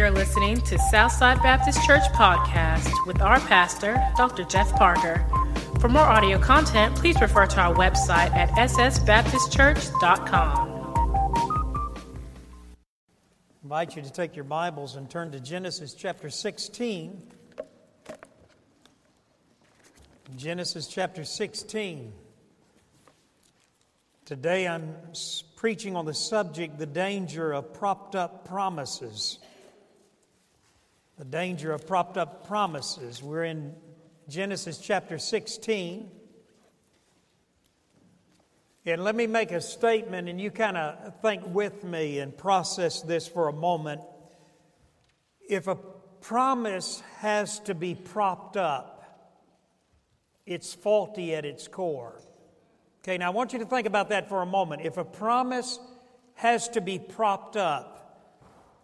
You're listening to Southside Baptist Church Podcast with our pastor, Dr. Jeff Parker. For more audio content, please refer to our website at ssbaptistchurch.com. I invite you to take your Bibles and turn to Genesis chapter 16. Genesis chapter 16. Today I'm preaching on the subject the danger of propped up promises. The danger of propped up promises. We're in Genesis chapter 16. And let me make a statement, and you kind of think with me and process this for a moment. If a promise has to be propped up, it's faulty at its core. Okay, now I want you to think about that for a moment. If a promise has to be propped up,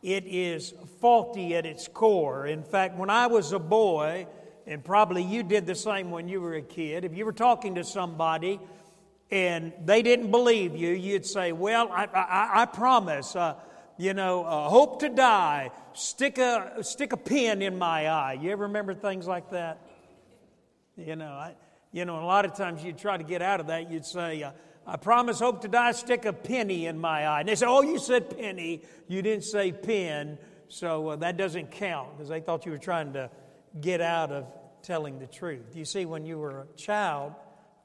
it is faulty at its core. In fact, when I was a boy, and probably you did the same when you were a kid, if you were talking to somebody and they didn't believe you, you'd say, Well, I, I, I promise, uh, you know, uh, hope to die, stick a, stick a pin in my eye. You ever remember things like that? You know, I, you know, a lot of times you'd try to get out of that, you'd say, uh, I promise, hope to die, stick a penny in my eye. And they say, Oh, you said penny. You didn't say pin. So uh, that doesn't count because they thought you were trying to get out of telling the truth. You see, when you were a child,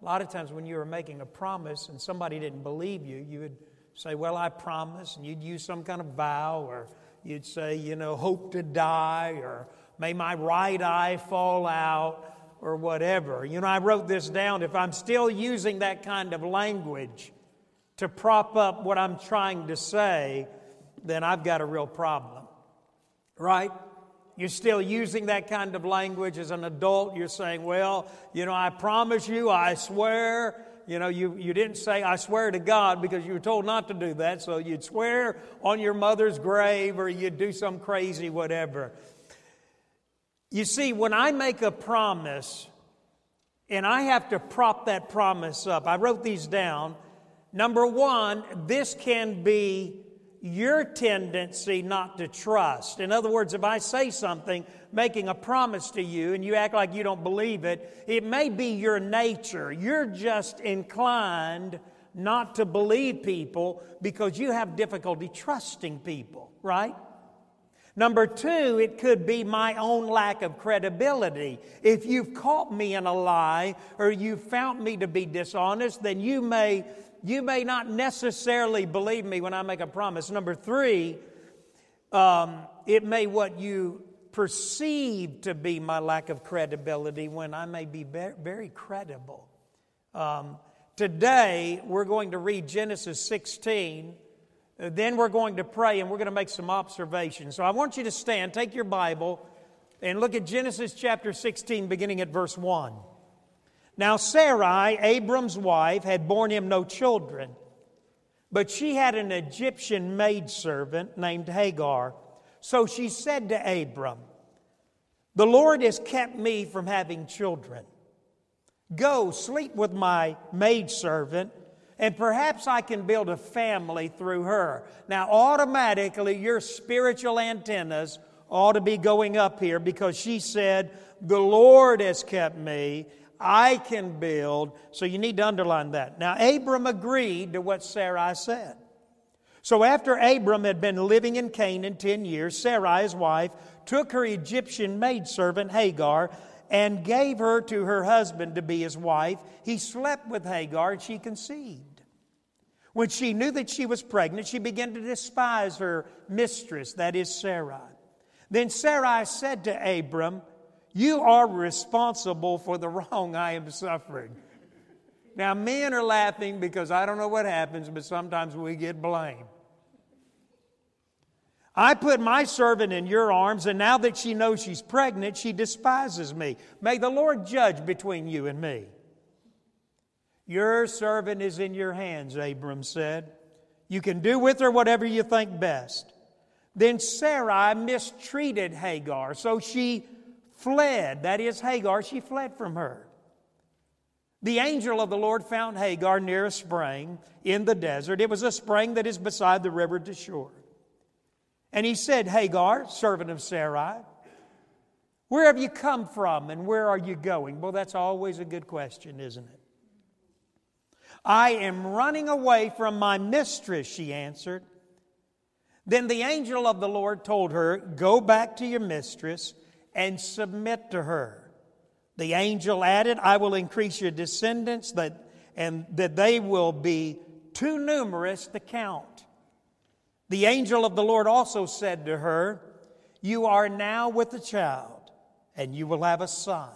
a lot of times when you were making a promise and somebody didn't believe you, you would say, Well, I promise. And you'd use some kind of vow, or you'd say, You know, hope to die, or may my right eye fall out or whatever. You know, I wrote this down. If I'm still using that kind of language to prop up what I'm trying to say, then I've got a real problem. Right? You're still using that kind of language as an adult. You're saying, well, you know, I promise you, I swear. You know, you, you didn't say, I swear to God, because you were told not to do that. So you'd swear on your mother's grave or you'd do some crazy whatever. You see, when I make a promise and I have to prop that promise up, I wrote these down. Number one, this can be your tendency not to trust. In other words, if I say something, making a promise to you, and you act like you don't believe it, it may be your nature. You're just inclined not to believe people because you have difficulty trusting people, right? Number two, it could be my own lack of credibility. If you've caught me in a lie or you've found me to be dishonest, then you may, you may not necessarily believe me when I make a promise. Number three, um, it may what you perceive to be my lack of credibility when I may be very, credible. Um, today, we're going to read Genesis 16 then we're going to pray and we're going to make some observations. So I want you to stand, take your Bible, and look at Genesis chapter 16, beginning at verse 1. Now, Sarai, Abram's wife, had borne him no children, but she had an Egyptian maidservant named Hagar. So she said to Abram, The Lord has kept me from having children. Go sleep with my maidservant and perhaps I can build a family through her. Now, automatically, your spiritual antennas ought to be going up here because she said, The Lord has kept me. I can build. So you need to underline that. Now, Abram agreed to what Sarai said. So after Abram had been living in Canaan 10 years, Sarai, his wife, took her Egyptian maidservant Hagar and gave her to her husband to be his wife. He slept with Hagar and she conceived. When she knew that she was pregnant, she began to despise her mistress, that is Sarai. Then Sarai said to Abram, You are responsible for the wrong I am suffering. Now, men are laughing because I don't know what happens, but sometimes we get blamed. I put my servant in your arms, and now that she knows she's pregnant, she despises me. May the Lord judge between you and me. Your servant is in your hands, Abram said. You can do with her whatever you think best. Then Sarai mistreated Hagar, so she fled. That is, Hagar, she fled from her. The angel of the Lord found Hagar near a spring in the desert. It was a spring that is beside the river to Shur. And he said, Hagar, servant of Sarai, where have you come from and where are you going? Well, that's always a good question, isn't it? I am running away from my mistress, she answered. Then the angel of the Lord told her, Go back to your mistress and submit to her. The angel added, I will increase your descendants, that, and that they will be too numerous to count. The angel of the Lord also said to her, You are now with a child, and you will have a son.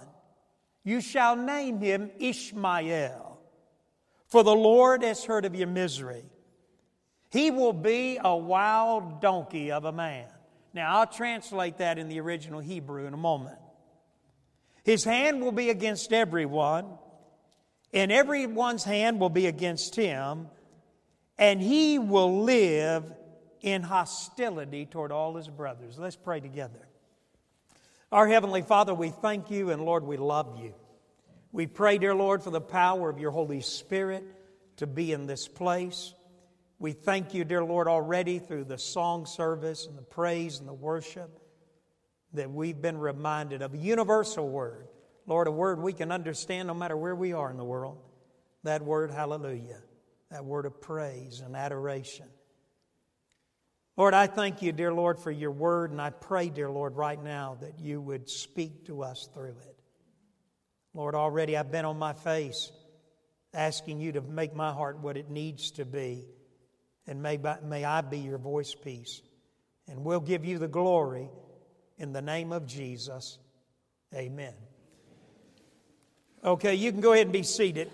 You shall name him Ishmael, for the Lord has heard of your misery. He will be a wild donkey of a man. Now, I'll translate that in the original Hebrew in a moment. His hand will be against everyone, and everyone's hand will be against him, and he will live in hostility toward all his brothers. Let's pray together. Our Heavenly Father, we thank you, and Lord, we love you. We pray, dear Lord, for the power of your Holy Spirit to be in this place. We thank you, dear Lord, already through the song service and the praise and the worship that we've been reminded of a universal word. Lord, a word we can understand no matter where we are in the world. That word, hallelujah. That word of praise and adoration. Lord, I thank you, dear Lord, for your word, and I pray, dear Lord, right now that you would speak to us through it. Lord, already I've been on my face asking you to make my heart what it needs to be, and may, may I be your voice piece. And we'll give you the glory in the name of Jesus. Amen. Okay, you can go ahead and be seated.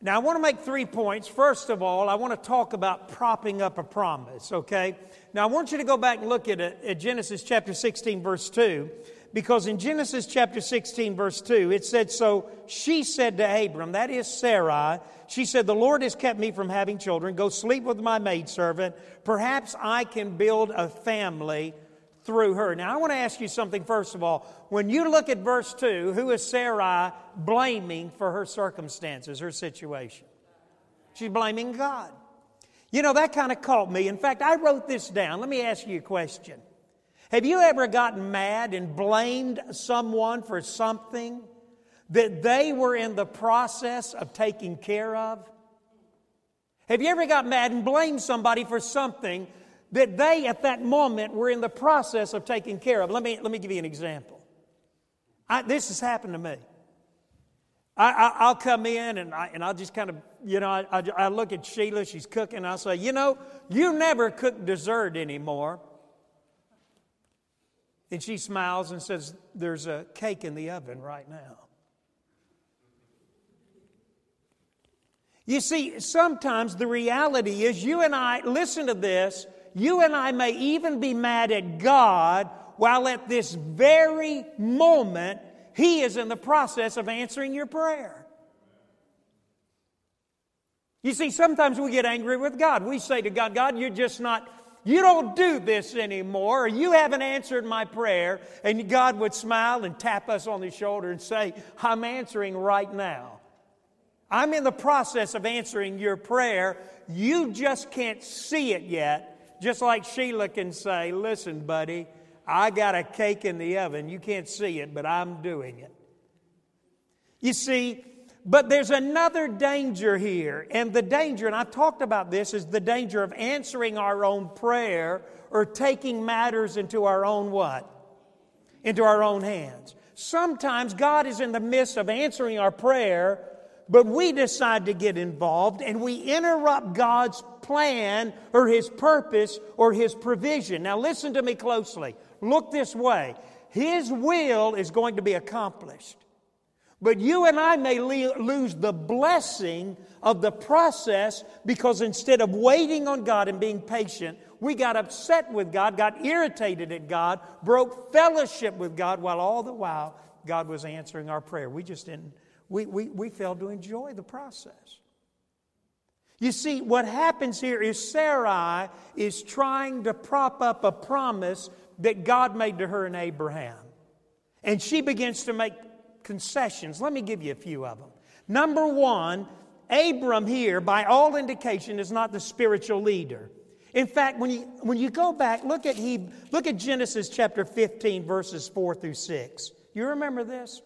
Now, I want to make three points. First of all, I want to talk about propping up a promise, okay? Now, I want you to go back and look at, at Genesis chapter 16, verse 2, because in Genesis chapter 16, verse 2, it said, So she said to Abram, that is Sarai, she said, The Lord has kept me from having children. Go sleep with my maidservant. Perhaps I can build a family through her. Now, I want to ask you something first of all. When you look at verse 2, who is Sarai blaming for her circumstances, her situation? She's blaming God. You know, that kind of caught me. In fact, I wrote this down. Let me ask you a question. Have you ever gotten mad and blamed someone for something that they were in the process of taking care of? Have you ever got mad and blamed somebody for something that they at that moment were in the process of taking care of. Let me, let me give you an example. I, this has happened to me. I, will come in and, I, and I'll just kind of, you know, I, I, I look at Sheila, she's cooking, I'll say, you know, you never cook dessert anymore. And she smiles and says, There's a cake in the oven right now. You see, sometimes the reality is you and I, listen to this, you and I may even be mad at God while at this very moment He is in the process of answering your prayer. You see, sometimes we get angry with God. We say to God, God, you're just not, you don't do this anymore, or you haven't answered my prayer. And God would smile and tap us on the shoulder and say, I'm answering right now. I'm in the process of answering your prayer. You just can't see it yet just like Sheila can say, Listen, buddy, I got a cake in the oven. You can't see it, but I'm doing it. You see, but there's another danger here. And the danger, and I've talked about this, is the danger of answering our own prayer or taking matters into our own what? Into our own hands. Sometimes God is in the midst of answering our prayer, but we decide to get involved and we interrupt God's plan or His purpose or His provision. Now, listen to me closely. Look this way His will is going to be accomplished. But you and I may le- lose the blessing of the process because instead of waiting on God and being patient, we got upset with God, got irritated at God, broke fellowship with God while all the while God was answering our prayer. We just didn't, we, we, we failed to enjoy the process. You see, what happens here is Sarai is trying to prop up a promise that God made to her and Abraham. And she begins to make concessions. Let me give you a few of them. Number one, Abram here, by all indication, is not the spiritual leader. In fact, when you, when you go back, look at, he, look at Genesis chapter 15, verses 4 through 6. You remember this?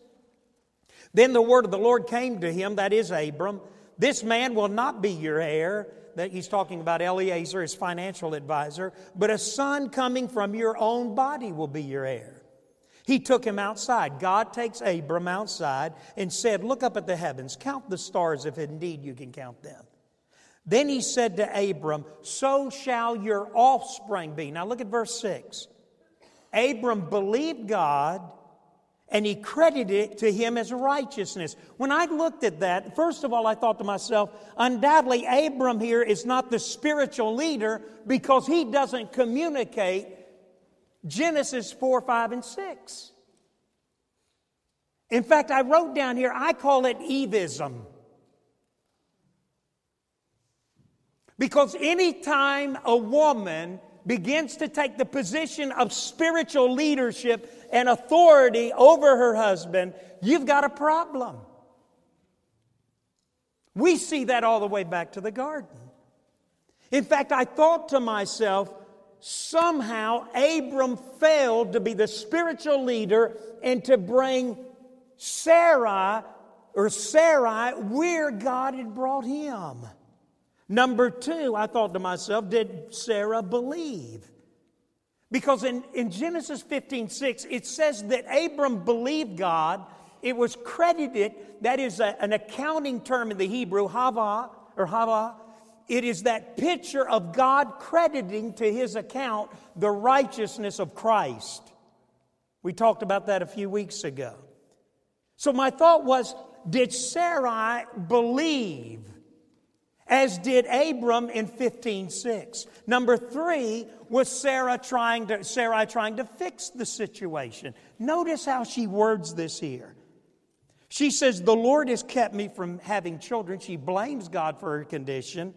Then the word of the Lord came to him, that is Abram. This man will not be your heir. That he's talking about Eliezer, his financial advisor, but a son coming from your own body will be your heir. He took him outside. God takes Abram outside and said, Look up at the heavens, count the stars if indeed you can count them. Then he said to Abram, So shall your offspring be. Now look at verse 6. Abram believed God and he credited it to him as righteousness. When I looked at that, first of all, I thought to myself, undoubtedly, Abram here is not the spiritual leader because he doesn't communicate Genesis 4, 5, and 6. In fact, I wrote down here, I call it Evism. Because anytime a woman begins to take the position of spiritual leadership and authority over her husband, you've got a problem. We see that all the way back to the garden. In fact, I thought to myself, somehow Abram failed to be the spiritual leader and to bring Sarah or Sarai where God had brought him. Number two, I thought to myself, did Sarah believe? Because in, in Genesis 15 6, it says that Abram believed God. It was credited, that is a, an accounting term in the Hebrew, hava or hava. It is that picture of God crediting to his account the righteousness of Christ. We talked about that a few weeks ago. So my thought was, did Sarai believe? as did Abram in 15:6. Number 3 was Sarah trying to Sarai trying to fix the situation. Notice how she words this here. She says, "The Lord has kept me from having children." She blames God for her condition.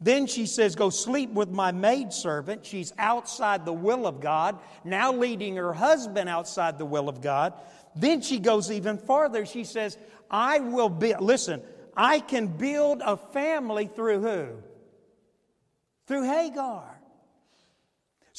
Then she says, Go sleep with my maidservant. She's outside the will of God, now leading her husband outside the will of God. Then she goes even farther. She says, I will be, listen, I can build a family through who? Through Hagar.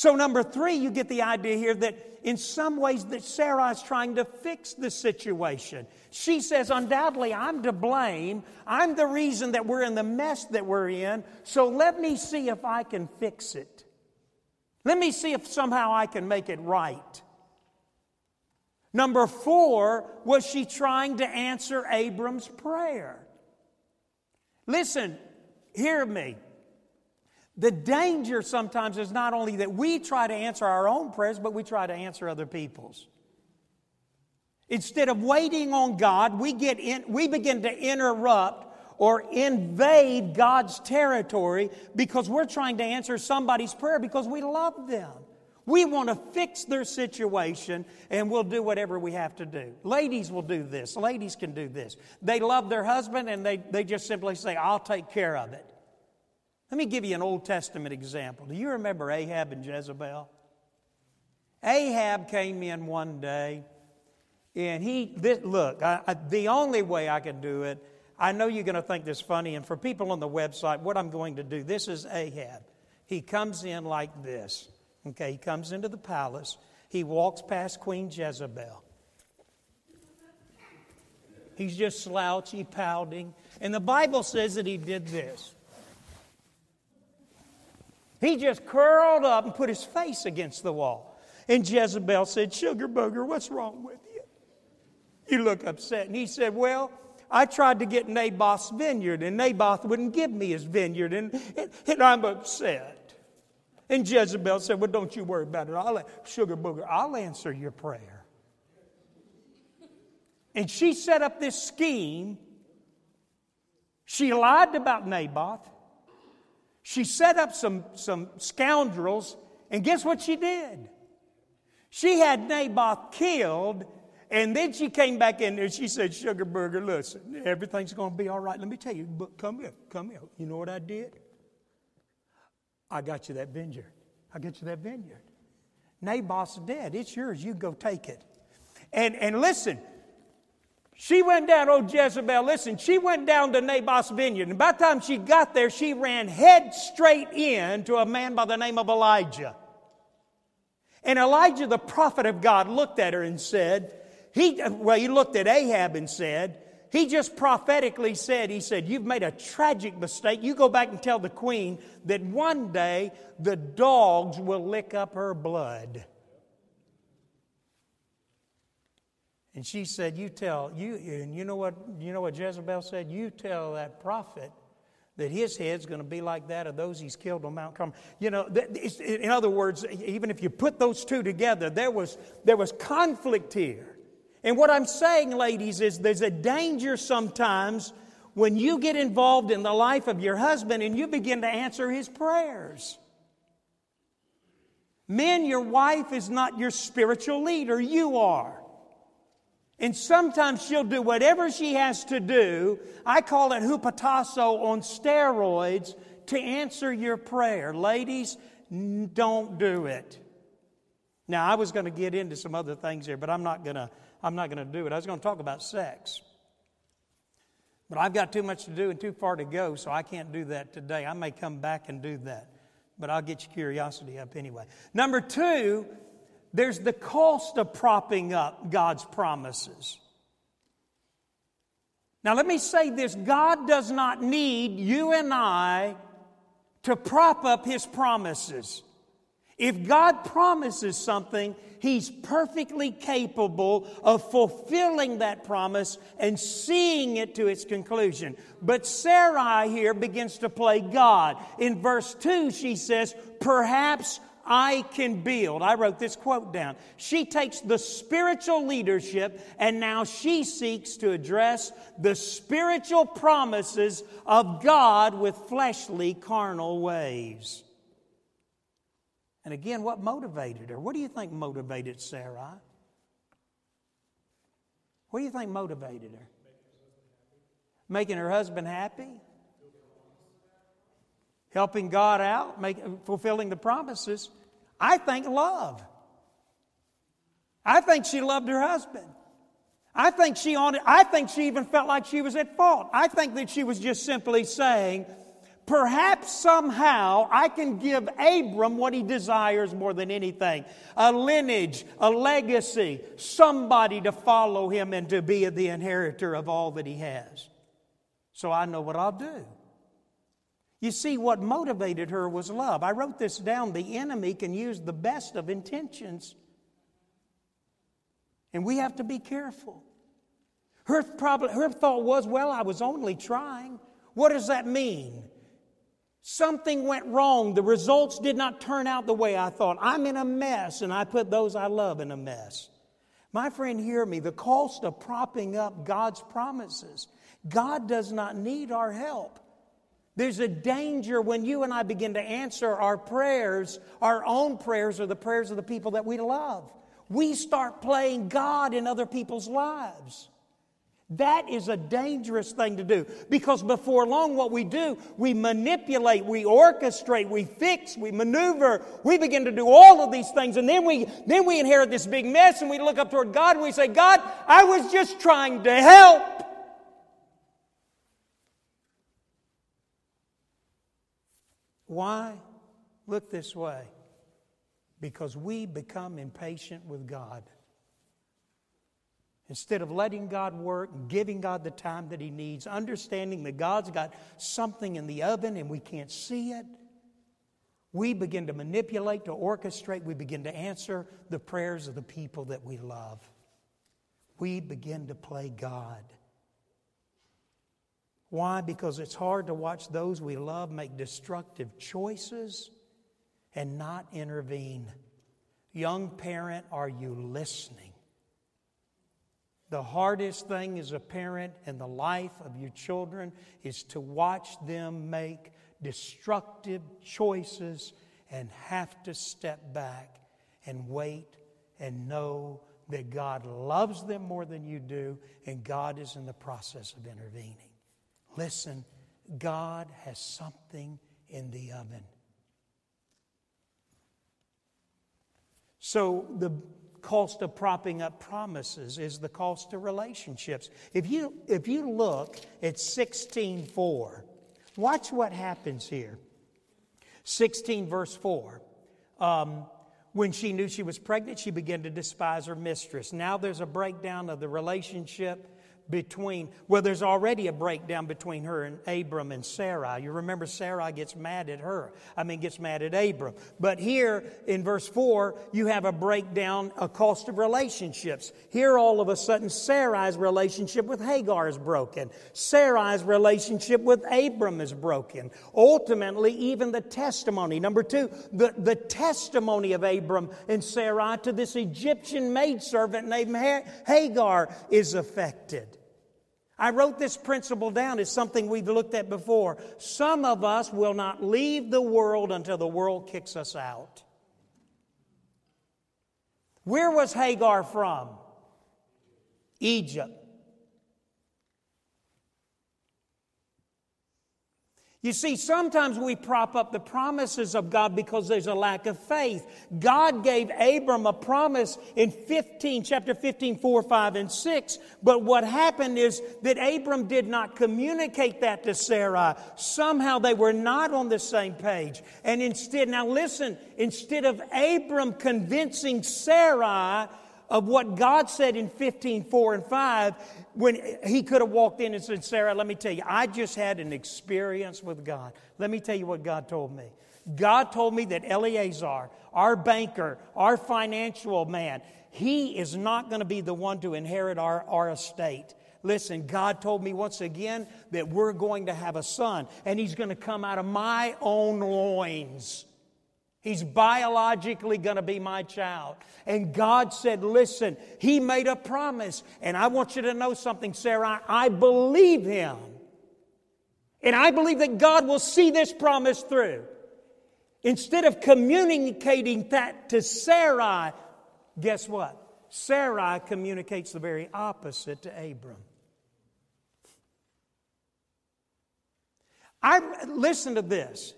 So, number three, you get the idea here that in some ways that Sarah is trying to fix the situation. She says, undoubtedly, I'm to blame. I'm the reason that we're in the mess that we're in. So let me see if I can fix it. Let me see if somehow I can make it right. Number four, was she trying to answer Abram's prayer? Listen, hear me. The danger sometimes is not only that we try to answer our own prayers, but we try to answer other people's. Instead of waiting on God, we, get in, we begin to interrupt or invade God's territory because we're trying to answer somebody's prayer because we love them. We want to fix their situation and we'll do whatever we have to do. Ladies will do this. Ladies can do this. They love their husband and they, they just simply say, I'll take care of it. Let me give you an Old Testament example. Do you remember Ahab and Jezebel? Ahab came in one day and he, this, look, I, I, the only way I can do it, I know you're going to think this funny, and for people on the website, what I'm going to do, this is Ahab. He comes in like this. Okay, he comes into the palace. He walks past Queen Jezebel. He's just slouchy, pouting. And the Bible says that he did this. He just curled up and put his face against the wall. And Jezebel said, Sugar booger, what's wrong with you? You look upset. And he said, Well, I tried to get Naboth's vineyard, and Naboth wouldn't give me his vineyard, and, and, and I'm upset. And Jezebel said, Well, don't you worry about it. I'll, sugar booger, I'll answer your prayer. And she set up this scheme. She lied about Naboth. She set up some, some scoundrels, and guess what she did? She had Naboth killed, and then she came back in there and she said, Sugar Burger, listen, everything's going to be all right. Let me tell you, but come here, come here. You know what I did? I got you that vineyard. I get you that vineyard. Naboth's dead. It's yours. You go take it. And, and listen, She went down, oh Jezebel, listen, she went down to Naboth's vineyard. And by the time she got there, she ran head straight in to a man by the name of Elijah. And Elijah, the prophet of God, looked at her and said, he, well, he looked at Ahab and said, he just prophetically said, he said, You've made a tragic mistake. You go back and tell the queen that one day the dogs will lick up her blood. And she said, You tell, you, and you know what, you know what Jezebel said? You tell that prophet that his head's going to be like that of those he's killed on Mount Carmel. You know, in other words, even if you put those two together, there was, there was conflict here. And what I'm saying, ladies, is there's a danger sometimes when you get involved in the life of your husband and you begin to answer his prayers. Men, your wife is not your spiritual leader, you are. And sometimes she'll do whatever she has to do. I call it hupotasso on steroids to answer your prayer. Ladies, don't do it. Now, I was going to get into some other things here, but I'm not going to. I'm not going to do it. I was going to talk about sex. But I've got too much to do and too far to go, so I can't do that today. I may come back and do that. But I'll get your curiosity up anyway. Number two, there's the cost of propping up God's promises. Now, let me say this God does not need you and I to prop up His promises. If God promises something, He's perfectly capable of fulfilling that promise and seeing it to its conclusion. But Sarai here begins to play God. In verse 2, she says, Perhaps I can build. I wrote this quote down. She takes the spiritual leadership and now she seeks to address the spiritual promises of God with fleshly, carnal ways. And again, what motivated her? What do you think motivated Sarai? What do you think motivated her? Making her husband happy? helping God out, make, fulfilling the promises. I think love. I think she loved her husband. I think she on I think she even felt like she was at fault. I think that she was just simply saying, perhaps somehow I can give Abram what he desires more than anything a lineage, a legacy, somebody to follow him and to be the inheritor of all that he has. So I know what I'll do. You see, what motivated her was love. I wrote this down. The enemy can use the best of intentions, and we have to be careful. Her, problem, her thought was, well, I was only trying. What does that mean? Something went wrong. The results did not turn out the way I thought. I'm in a mess, and I put those I love in a mess. My friend, hear me. The cost of propping up God's promises. God does not need our help. There's a danger when you and I begin to answer our prayers, our own prayers, or the prayers of the people that we love. We start playing God in other people's lives. That is a dangerous thing to do because before long, what we do, we manipulate, we orchestrate, we fix, we maneuver, we begin to do all of these things, and then we then we inherit this big mess, and we look up toward God and we say, God, I was just trying to help. Why? Look this way. Because we become impatient with God. Instead of letting God work, giving God the time that He needs, understanding that God's got something in the oven and we can't see it, we begin to manipulate, to orchestrate, we begin to answer the prayers of the people that we love. We begin to play God. Why? Because it's hard to watch those we love make destructive choices and not intervene. Young parent, are you listening? The hardest thing as a parent in the life of your children is to watch them make destructive choices and have to step back and wait and know that God loves them more than you do and God is in the process of intervening. Listen, God has something in the oven. So the cost of propping up promises is the cost of relationships. If you, if you look at 16.4, watch what happens here. 16 verse 4. Um, when she knew she was pregnant, she began to despise her mistress. Now there's a breakdown of the relationship between, well, there's already a breakdown between her and Abram and Sarai. You remember Sarai gets mad at her. I mean, gets mad at Abram. But here in verse 4, you have a breakdown, a cost of relationships. Here, all of a sudden, Sarai's relationship with Hagar is broken. Sarai's relationship with Abram is broken. Ultimately, even the testimony. Number two, the, the testimony of Abram and Sarai to this Egyptian maidservant named Hagar is affected. I wrote this principle down. It's something we've looked at before. Some of us will not leave the world until the world kicks us out. Where was Hagar from? Egypt. You see, sometimes we prop up the promises of God because there's a lack of faith. God gave Abram a promise in 15, chapter 15, 4, 5, and 6. But what happened is that Abram did not communicate that to Sarai. Somehow they were not on the same page. And instead, now listen, instead of Abram convincing Sarai of what God said in 15, 4 and 5, when he could have walked in and said, Sarah, let me tell you, I just had an experience with God. Let me tell you what God told me. God told me that Eliezer, our banker, our financial man, he is not going to be the one to inherit our, our estate. Listen, God told me once again that we're going to have a son, and he's going to come out of my own loins. He's biologically going to be my child. And God said, Listen, He made a promise. And I want you to know something, Sarah. I believe Him. And I believe that God will see this promise through. Instead of communicating that to Sarai, guess what? Sarai communicates the very opposite to Abram. I listen to this.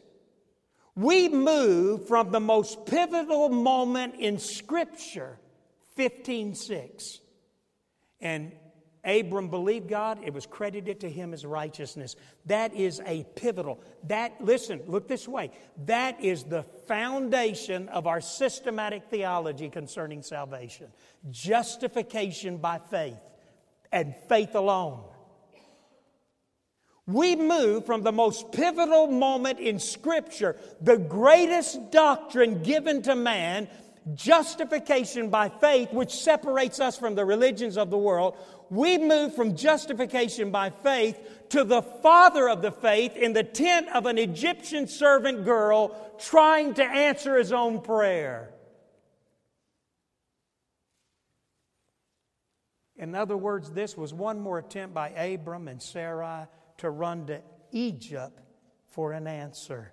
We move from the most pivotal moment in Scripture, 15:6. And Abram believed God, it was credited to him as righteousness. That is a pivotal. That listen, look this way. That is the foundation of our systematic theology concerning salvation. Justification by faith and faith alone. We move from the most pivotal moment in Scripture, the greatest doctrine given to man, justification by faith, which separates us from the religions of the world. We move from justification by faith to the father of the faith in the tent of an Egyptian servant girl trying to answer his own prayer. In other words, this was one more attempt by Abram and Sarai to run to Egypt for an answer.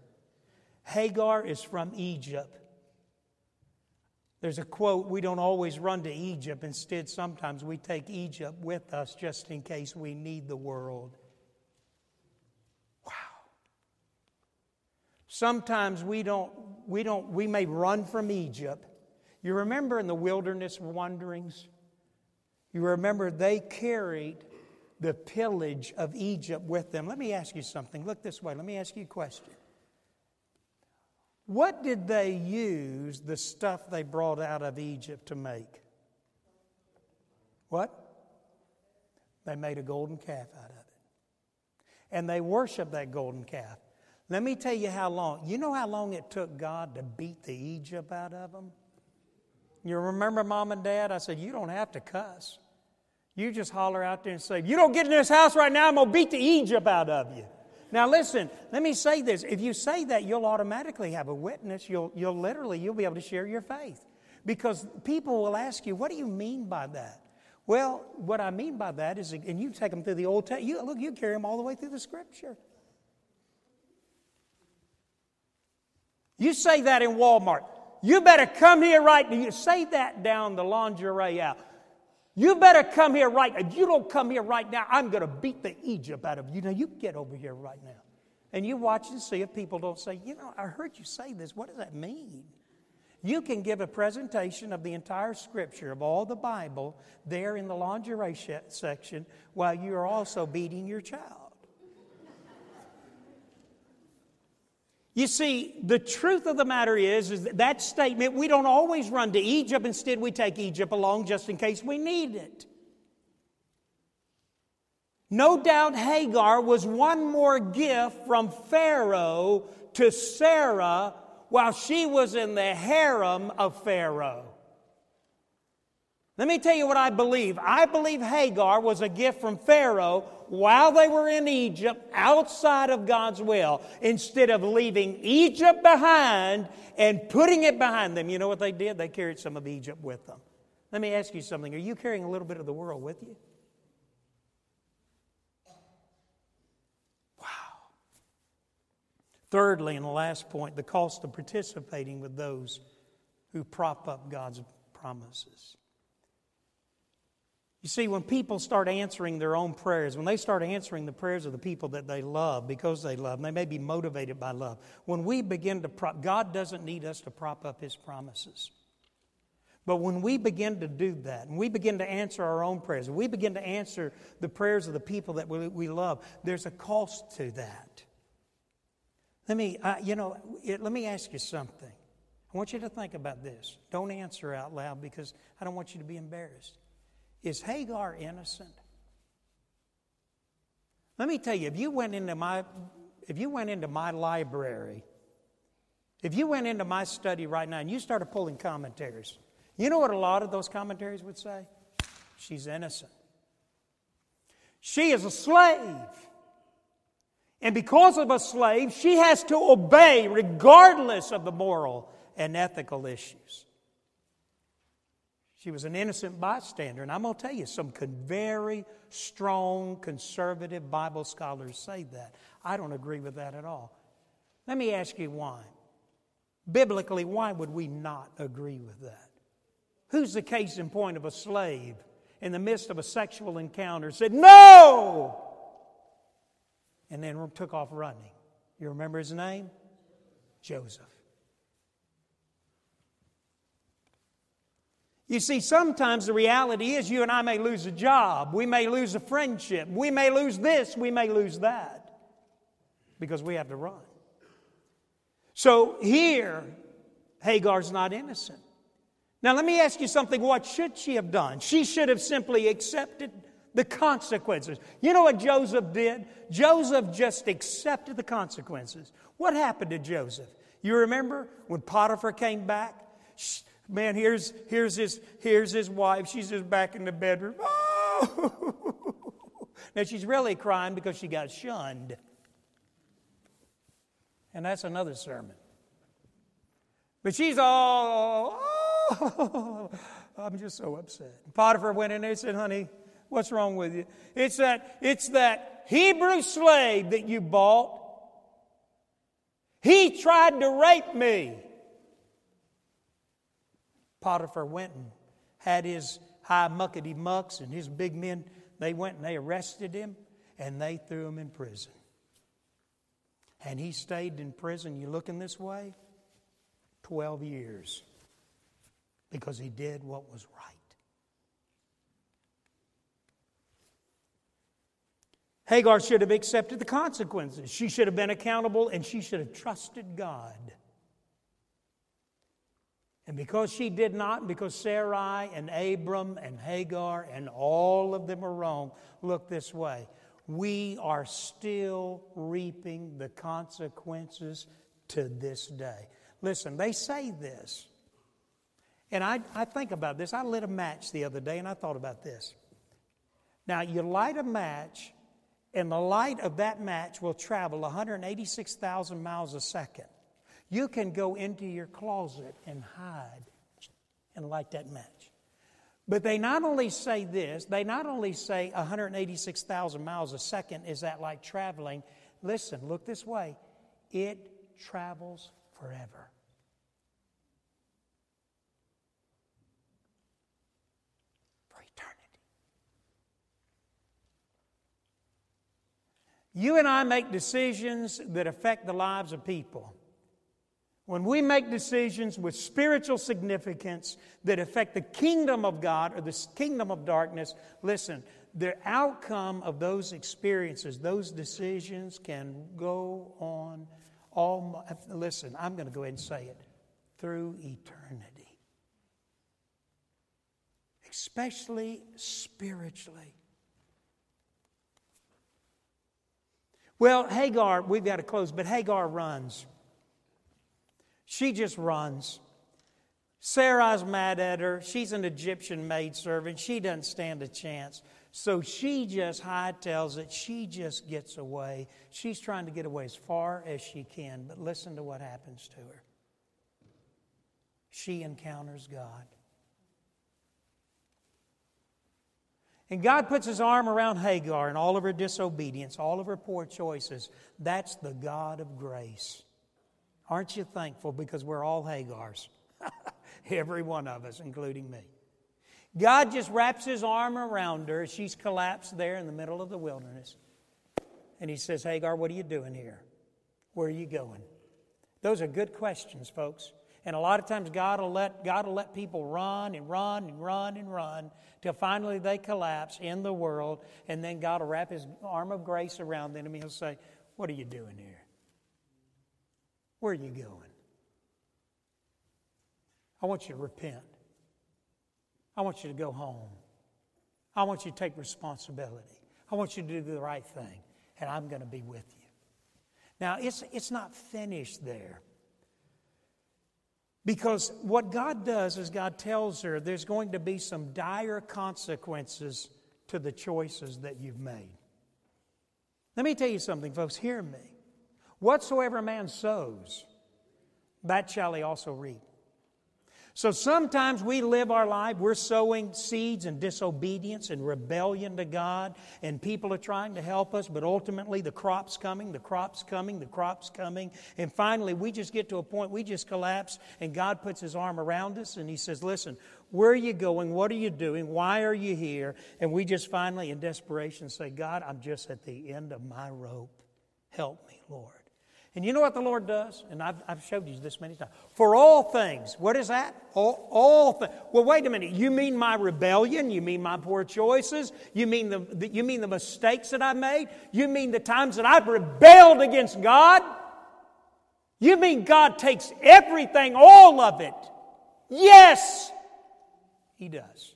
Hagar is from Egypt. There's a quote we don't always run to Egypt. Instead, sometimes we take Egypt with us just in case we need the world. Wow. Sometimes we don't, we don't, we may run from Egypt. You remember in the wilderness wanderings? You remember they carried the pillage of Egypt with them. Let me ask you something. Look this way. Let me ask you a question. What did they use the stuff they brought out of Egypt to make? What? They made a golden calf out of it. And they worshiped that golden calf. Let me tell you how long. You know how long it took God to beat the Egypt out of them? You remember mom and dad? I said, You don't have to cuss. You just holler out there and say, You don't get in this house right now, I'm going to beat the Egypt out of you. Now listen, let me say this. If you say that, you'll automatically have a witness. You'll, you'll literally, you'll be able to share your faith. Because people will ask you, what do you mean by that? Well, what I mean by that is, and you take them through the Old Testament, you, look, you carry them all the way through the Scripture. You say that in Walmart. You better come here right now. You say that down the lingerie aisle. You better come here right now. If you don't come here right now, I'm going to beat the Egypt out of you. Now, you get over here right now. And you watch and see if people don't say, you know, I heard you say this. What does that mean? You can give a presentation of the entire scripture, of all the Bible, there in the lingerie section while you are also beating your child. You see, the truth of the matter is, is that, that statement, we don't always run to Egypt. Instead, we take Egypt along just in case we need it. No doubt Hagar was one more gift from Pharaoh to Sarah while she was in the harem of Pharaoh. Let me tell you what I believe. I believe Hagar was a gift from Pharaoh while they were in Egypt outside of God's will instead of leaving Egypt behind and putting it behind them. You know what they did? They carried some of Egypt with them. Let me ask you something. Are you carrying a little bit of the world with you? Wow. Thirdly, and the last point, the cost of participating with those who prop up God's promises. You see, when people start answering their own prayers, when they start answering the prayers of the people that they love because they love, they may be motivated by love. When we begin to prop, God doesn't need us to prop up His promises. But when we begin to do that, and we begin to answer our own prayers, and we begin to answer the prayers of the people that we, we love, there's a cost to that. Let me, uh, you know, it, let me ask you something. I want you to think about this. Don't answer out loud because I don't want you to be embarrassed. Is Hagar innocent? Let me tell you, if you went into my if you went into my library, if you went into my study right now and you started pulling commentaries, you know what a lot of those commentaries would say? She's innocent. She is a slave. And because of a slave, she has to obey regardless of the moral and ethical issues. She was an innocent bystander. And I'm going to tell you, some very strong conservative Bible scholars say that. I don't agree with that at all. Let me ask you why. Biblically, why would we not agree with that? Who's the case in point of a slave in the midst of a sexual encounter said, No! and then took off running. You remember his name? Joseph. You see, sometimes the reality is you and I may lose a job, we may lose a friendship, we may lose this, we may lose that, because we have to run. So here, Hagar's not innocent. Now, let me ask you something. What should she have done? She should have simply accepted the consequences. You know what Joseph did? Joseph just accepted the consequences. What happened to Joseph? You remember when Potiphar came back? Man, here's, here's, his, here's his wife. She's just back in the bedroom. Oh! now, she's really crying because she got shunned. And that's another sermon. But she's all, oh, I'm just so upset. Potiphar went in there and said, honey, What's wrong with you? It's that, it's that Hebrew slave that you bought. He tried to rape me. Potiphar went and had his high muckety mucks and his big men. They went and they arrested him and they threw him in prison. And he stayed in prison, you looking this way? 12 years. Because he did what was right. Hagar should have accepted the consequences. She should have been accountable and she should have trusted God. And because she did not, because Sarai and Abram and Hagar and all of them are wrong, look this way. We are still reaping the consequences to this day. Listen, they say this. And I, I think about this. I lit a match the other day and I thought about this. Now, you light a match and the light of that match will travel 186,000 miles a second. You can go into your closet and hide and light that match. But they not only say this, they not only say 186,000 miles a second is that like traveling. Listen, look this way it travels forever. For eternity. You and I make decisions that affect the lives of people. When we make decisions with spiritual significance that affect the kingdom of God or the kingdom of darkness, listen, the outcome of those experiences, those decisions can go on all, listen, I'm going to go ahead and say it, through eternity. Especially spiritually. Well, Hagar, we've got to close, but Hagar runs. She just runs. Sarai's mad at her. She's an Egyptian maidservant. She doesn't stand a chance. So she just hightails it. She just gets away. She's trying to get away as far as she can. But listen to what happens to her. She encounters God. And God puts his arm around Hagar and all of her disobedience, all of her poor choices. That's the God of grace. Aren't you thankful? Because we're all Hagars. Every one of us, including me. God just wraps his arm around her. She's collapsed there in the middle of the wilderness. And he says, Hagar, what are you doing here? Where are you going? Those are good questions, folks. And a lot of times God will let, God will let people run and run and run and run till finally they collapse in the world. And then God will wrap his arm of grace around them and he'll say, What are you doing here? Where are you going? I want you to repent. I want you to go home. I want you to take responsibility. I want you to do the right thing, and I'm going to be with you. Now, it's, it's not finished there. Because what God does is God tells her there's going to be some dire consequences to the choices that you've made. Let me tell you something, folks. Hear me. Whatsoever a man sows, that shall he also reap. So sometimes we live our life, we're sowing seeds and disobedience and rebellion to God, and people are trying to help us, but ultimately the crop's coming, the crop's coming, the crop's coming. And finally, we just get to a point, we just collapse, and God puts His arm around us and He says, Listen, where are you going? What are you doing? Why are you here? And we just finally, in desperation, say, God, I'm just at the end of my rope. Help me, Lord. And you know what the Lord does? And I've, I've showed you this many times. For all things. What is that? All, all things. Well, wait a minute. You mean my rebellion? You mean my poor choices? You mean the, the, you mean the mistakes that I made? You mean the times that I've rebelled against God? You mean God takes everything, all of it? Yes, He does.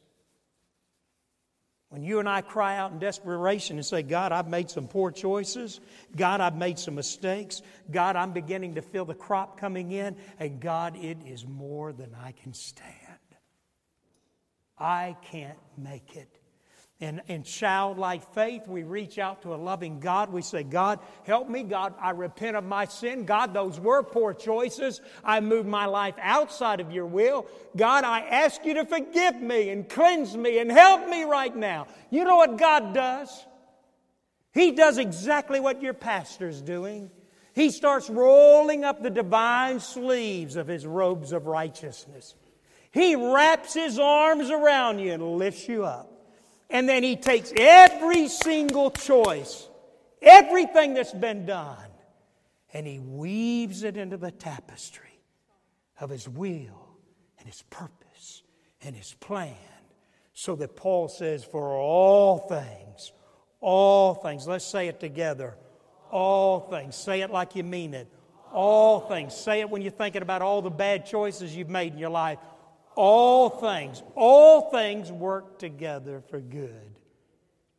When you and I cry out in desperation and say, God, I've made some poor choices. God, I've made some mistakes. God, I'm beginning to feel the crop coming in. And God, it is more than I can stand. I can't make it in, in childlike faith, we reach out to a loving God. We say, God, help me. God, I repent of my sin. God, those were poor choices. I moved my life outside of your will. God, I ask you to forgive me and cleanse me and help me right now. You know what God does? He does exactly what your pastor's doing. He starts rolling up the divine sleeves of his robes of righteousness. He wraps his arms around you and lifts you up. And then he takes every single choice, everything that's been done, and he weaves it into the tapestry of his will and his purpose and his plan. So that Paul says, For all things, all things, let's say it together. All things. Say it like you mean it. All things. Say it when you're thinking about all the bad choices you've made in your life all things, all things work together for good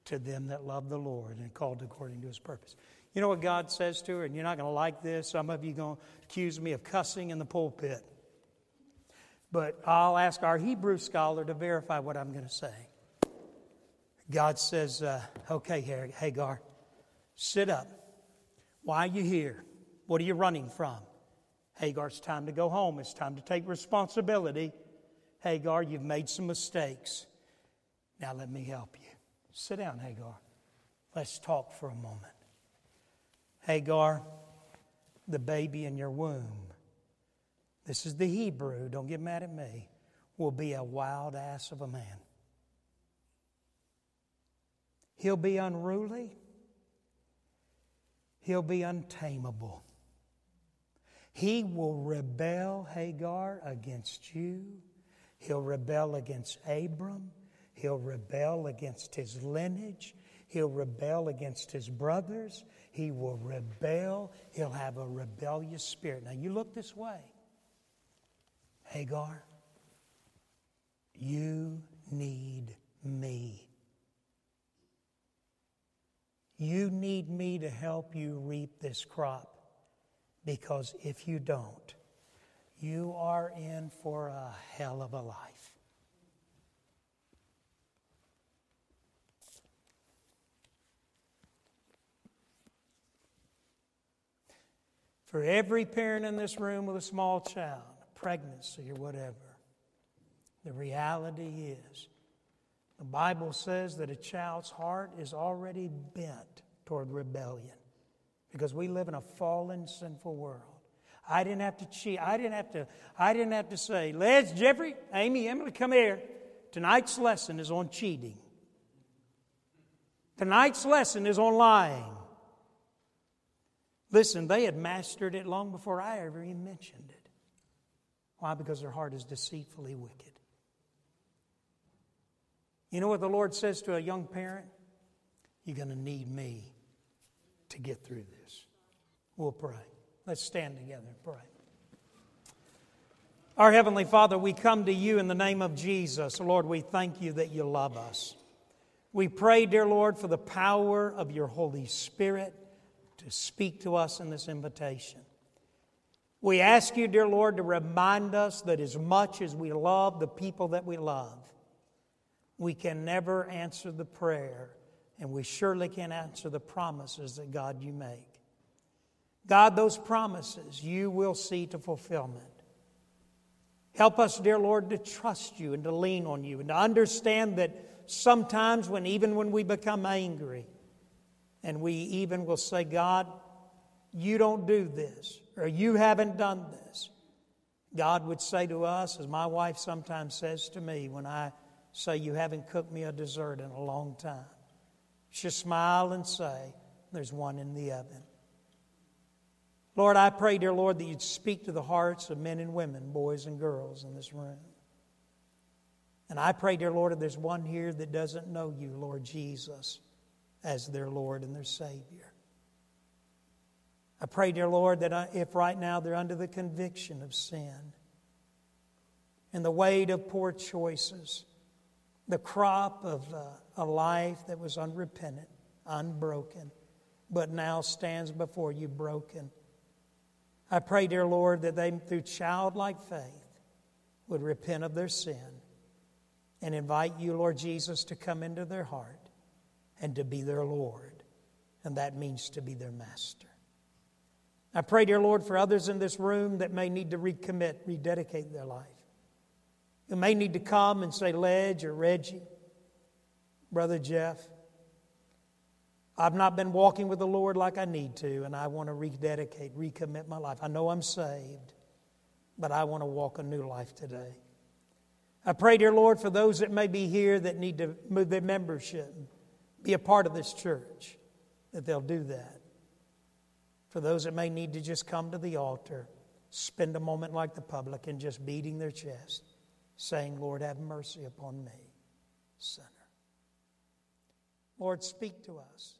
to them that love the Lord and called according to his purpose. You know what God says to her? And you're not going to like this. Some of you going to accuse me of cussing in the pulpit. But I'll ask our Hebrew scholar to verify what I'm going to say. God says, uh, Okay, Hagar, sit up. Why are you here? What are you running from? Hagar, it's time to go home. It's time to take responsibility. Hagar, you've made some mistakes. Now let me help you. Sit down, Hagar. Let's talk for a moment. Hagar, the baby in your womb, this is the Hebrew, don't get mad at me, will be a wild ass of a man. He'll be unruly. He'll be untamable. He will rebel, Hagar, against you. He'll rebel against Abram. He'll rebel against his lineage. He'll rebel against his brothers. He will rebel. He'll have a rebellious spirit. Now, you look this way. Hagar, you need me. You need me to help you reap this crop because if you don't, you are in for a hell of a life. For every parent in this room with a small child, pregnancy or whatever, the reality is the Bible says that a child's heart is already bent toward rebellion because we live in a fallen, sinful world. I didn't have to cheat. I didn't have to, I didn't have to say, Les, Jeffrey, Amy, Emily, come here. Tonight's lesson is on cheating. Tonight's lesson is on lying. Listen, they had mastered it long before I ever even mentioned it. Why? Because their heart is deceitfully wicked. You know what the Lord says to a young parent? You're going to need me to get through this. We'll pray. Let's stand together and pray. Our Heavenly Father, we come to you in the name of Jesus. Lord, we thank you that you love us. We pray, dear Lord, for the power of your Holy Spirit to speak to us in this invitation. We ask you, dear Lord, to remind us that as much as we love the people that we love, we can never answer the prayer, and we surely can't answer the promises that God you make. God, those promises you will see to fulfillment. Help us, dear Lord, to trust you and to lean on you and to understand that sometimes when even when we become angry and we even will say, God, you don't do this or you haven't done this. God would say to us, as my wife sometimes says to me when I say, You haven't cooked me a dessert in a long time. She'll smile and say, There's one in the oven. Lord, I pray, dear Lord, that you'd speak to the hearts of men and women, boys and girls in this room. And I pray, dear Lord, if there's one here that doesn't know you, Lord Jesus, as their Lord and their Savior. I pray, dear Lord, that if right now they're under the conviction of sin and the weight of poor choices, the crop of uh, a life that was unrepentant, unbroken, but now stands before you broken. I pray, dear Lord, that they, through childlike faith, would repent of their sin and invite you, Lord Jesus, to come into their heart and to be their Lord. And that means to be their master. I pray, dear Lord, for others in this room that may need to recommit, rededicate their life. who may need to come and say, Ledge or Reggie, Brother Jeff, I've not been walking with the Lord like I need to, and I want to rededicate, recommit my life. I know I'm saved, but I want to walk a new life today. I pray, dear Lord, for those that may be here that need to move their membership, be a part of this church, that they'll do that. For those that may need to just come to the altar, spend a moment like the publican just beating their chest saying, Lord, have mercy upon me, sinner. Lord, speak to us.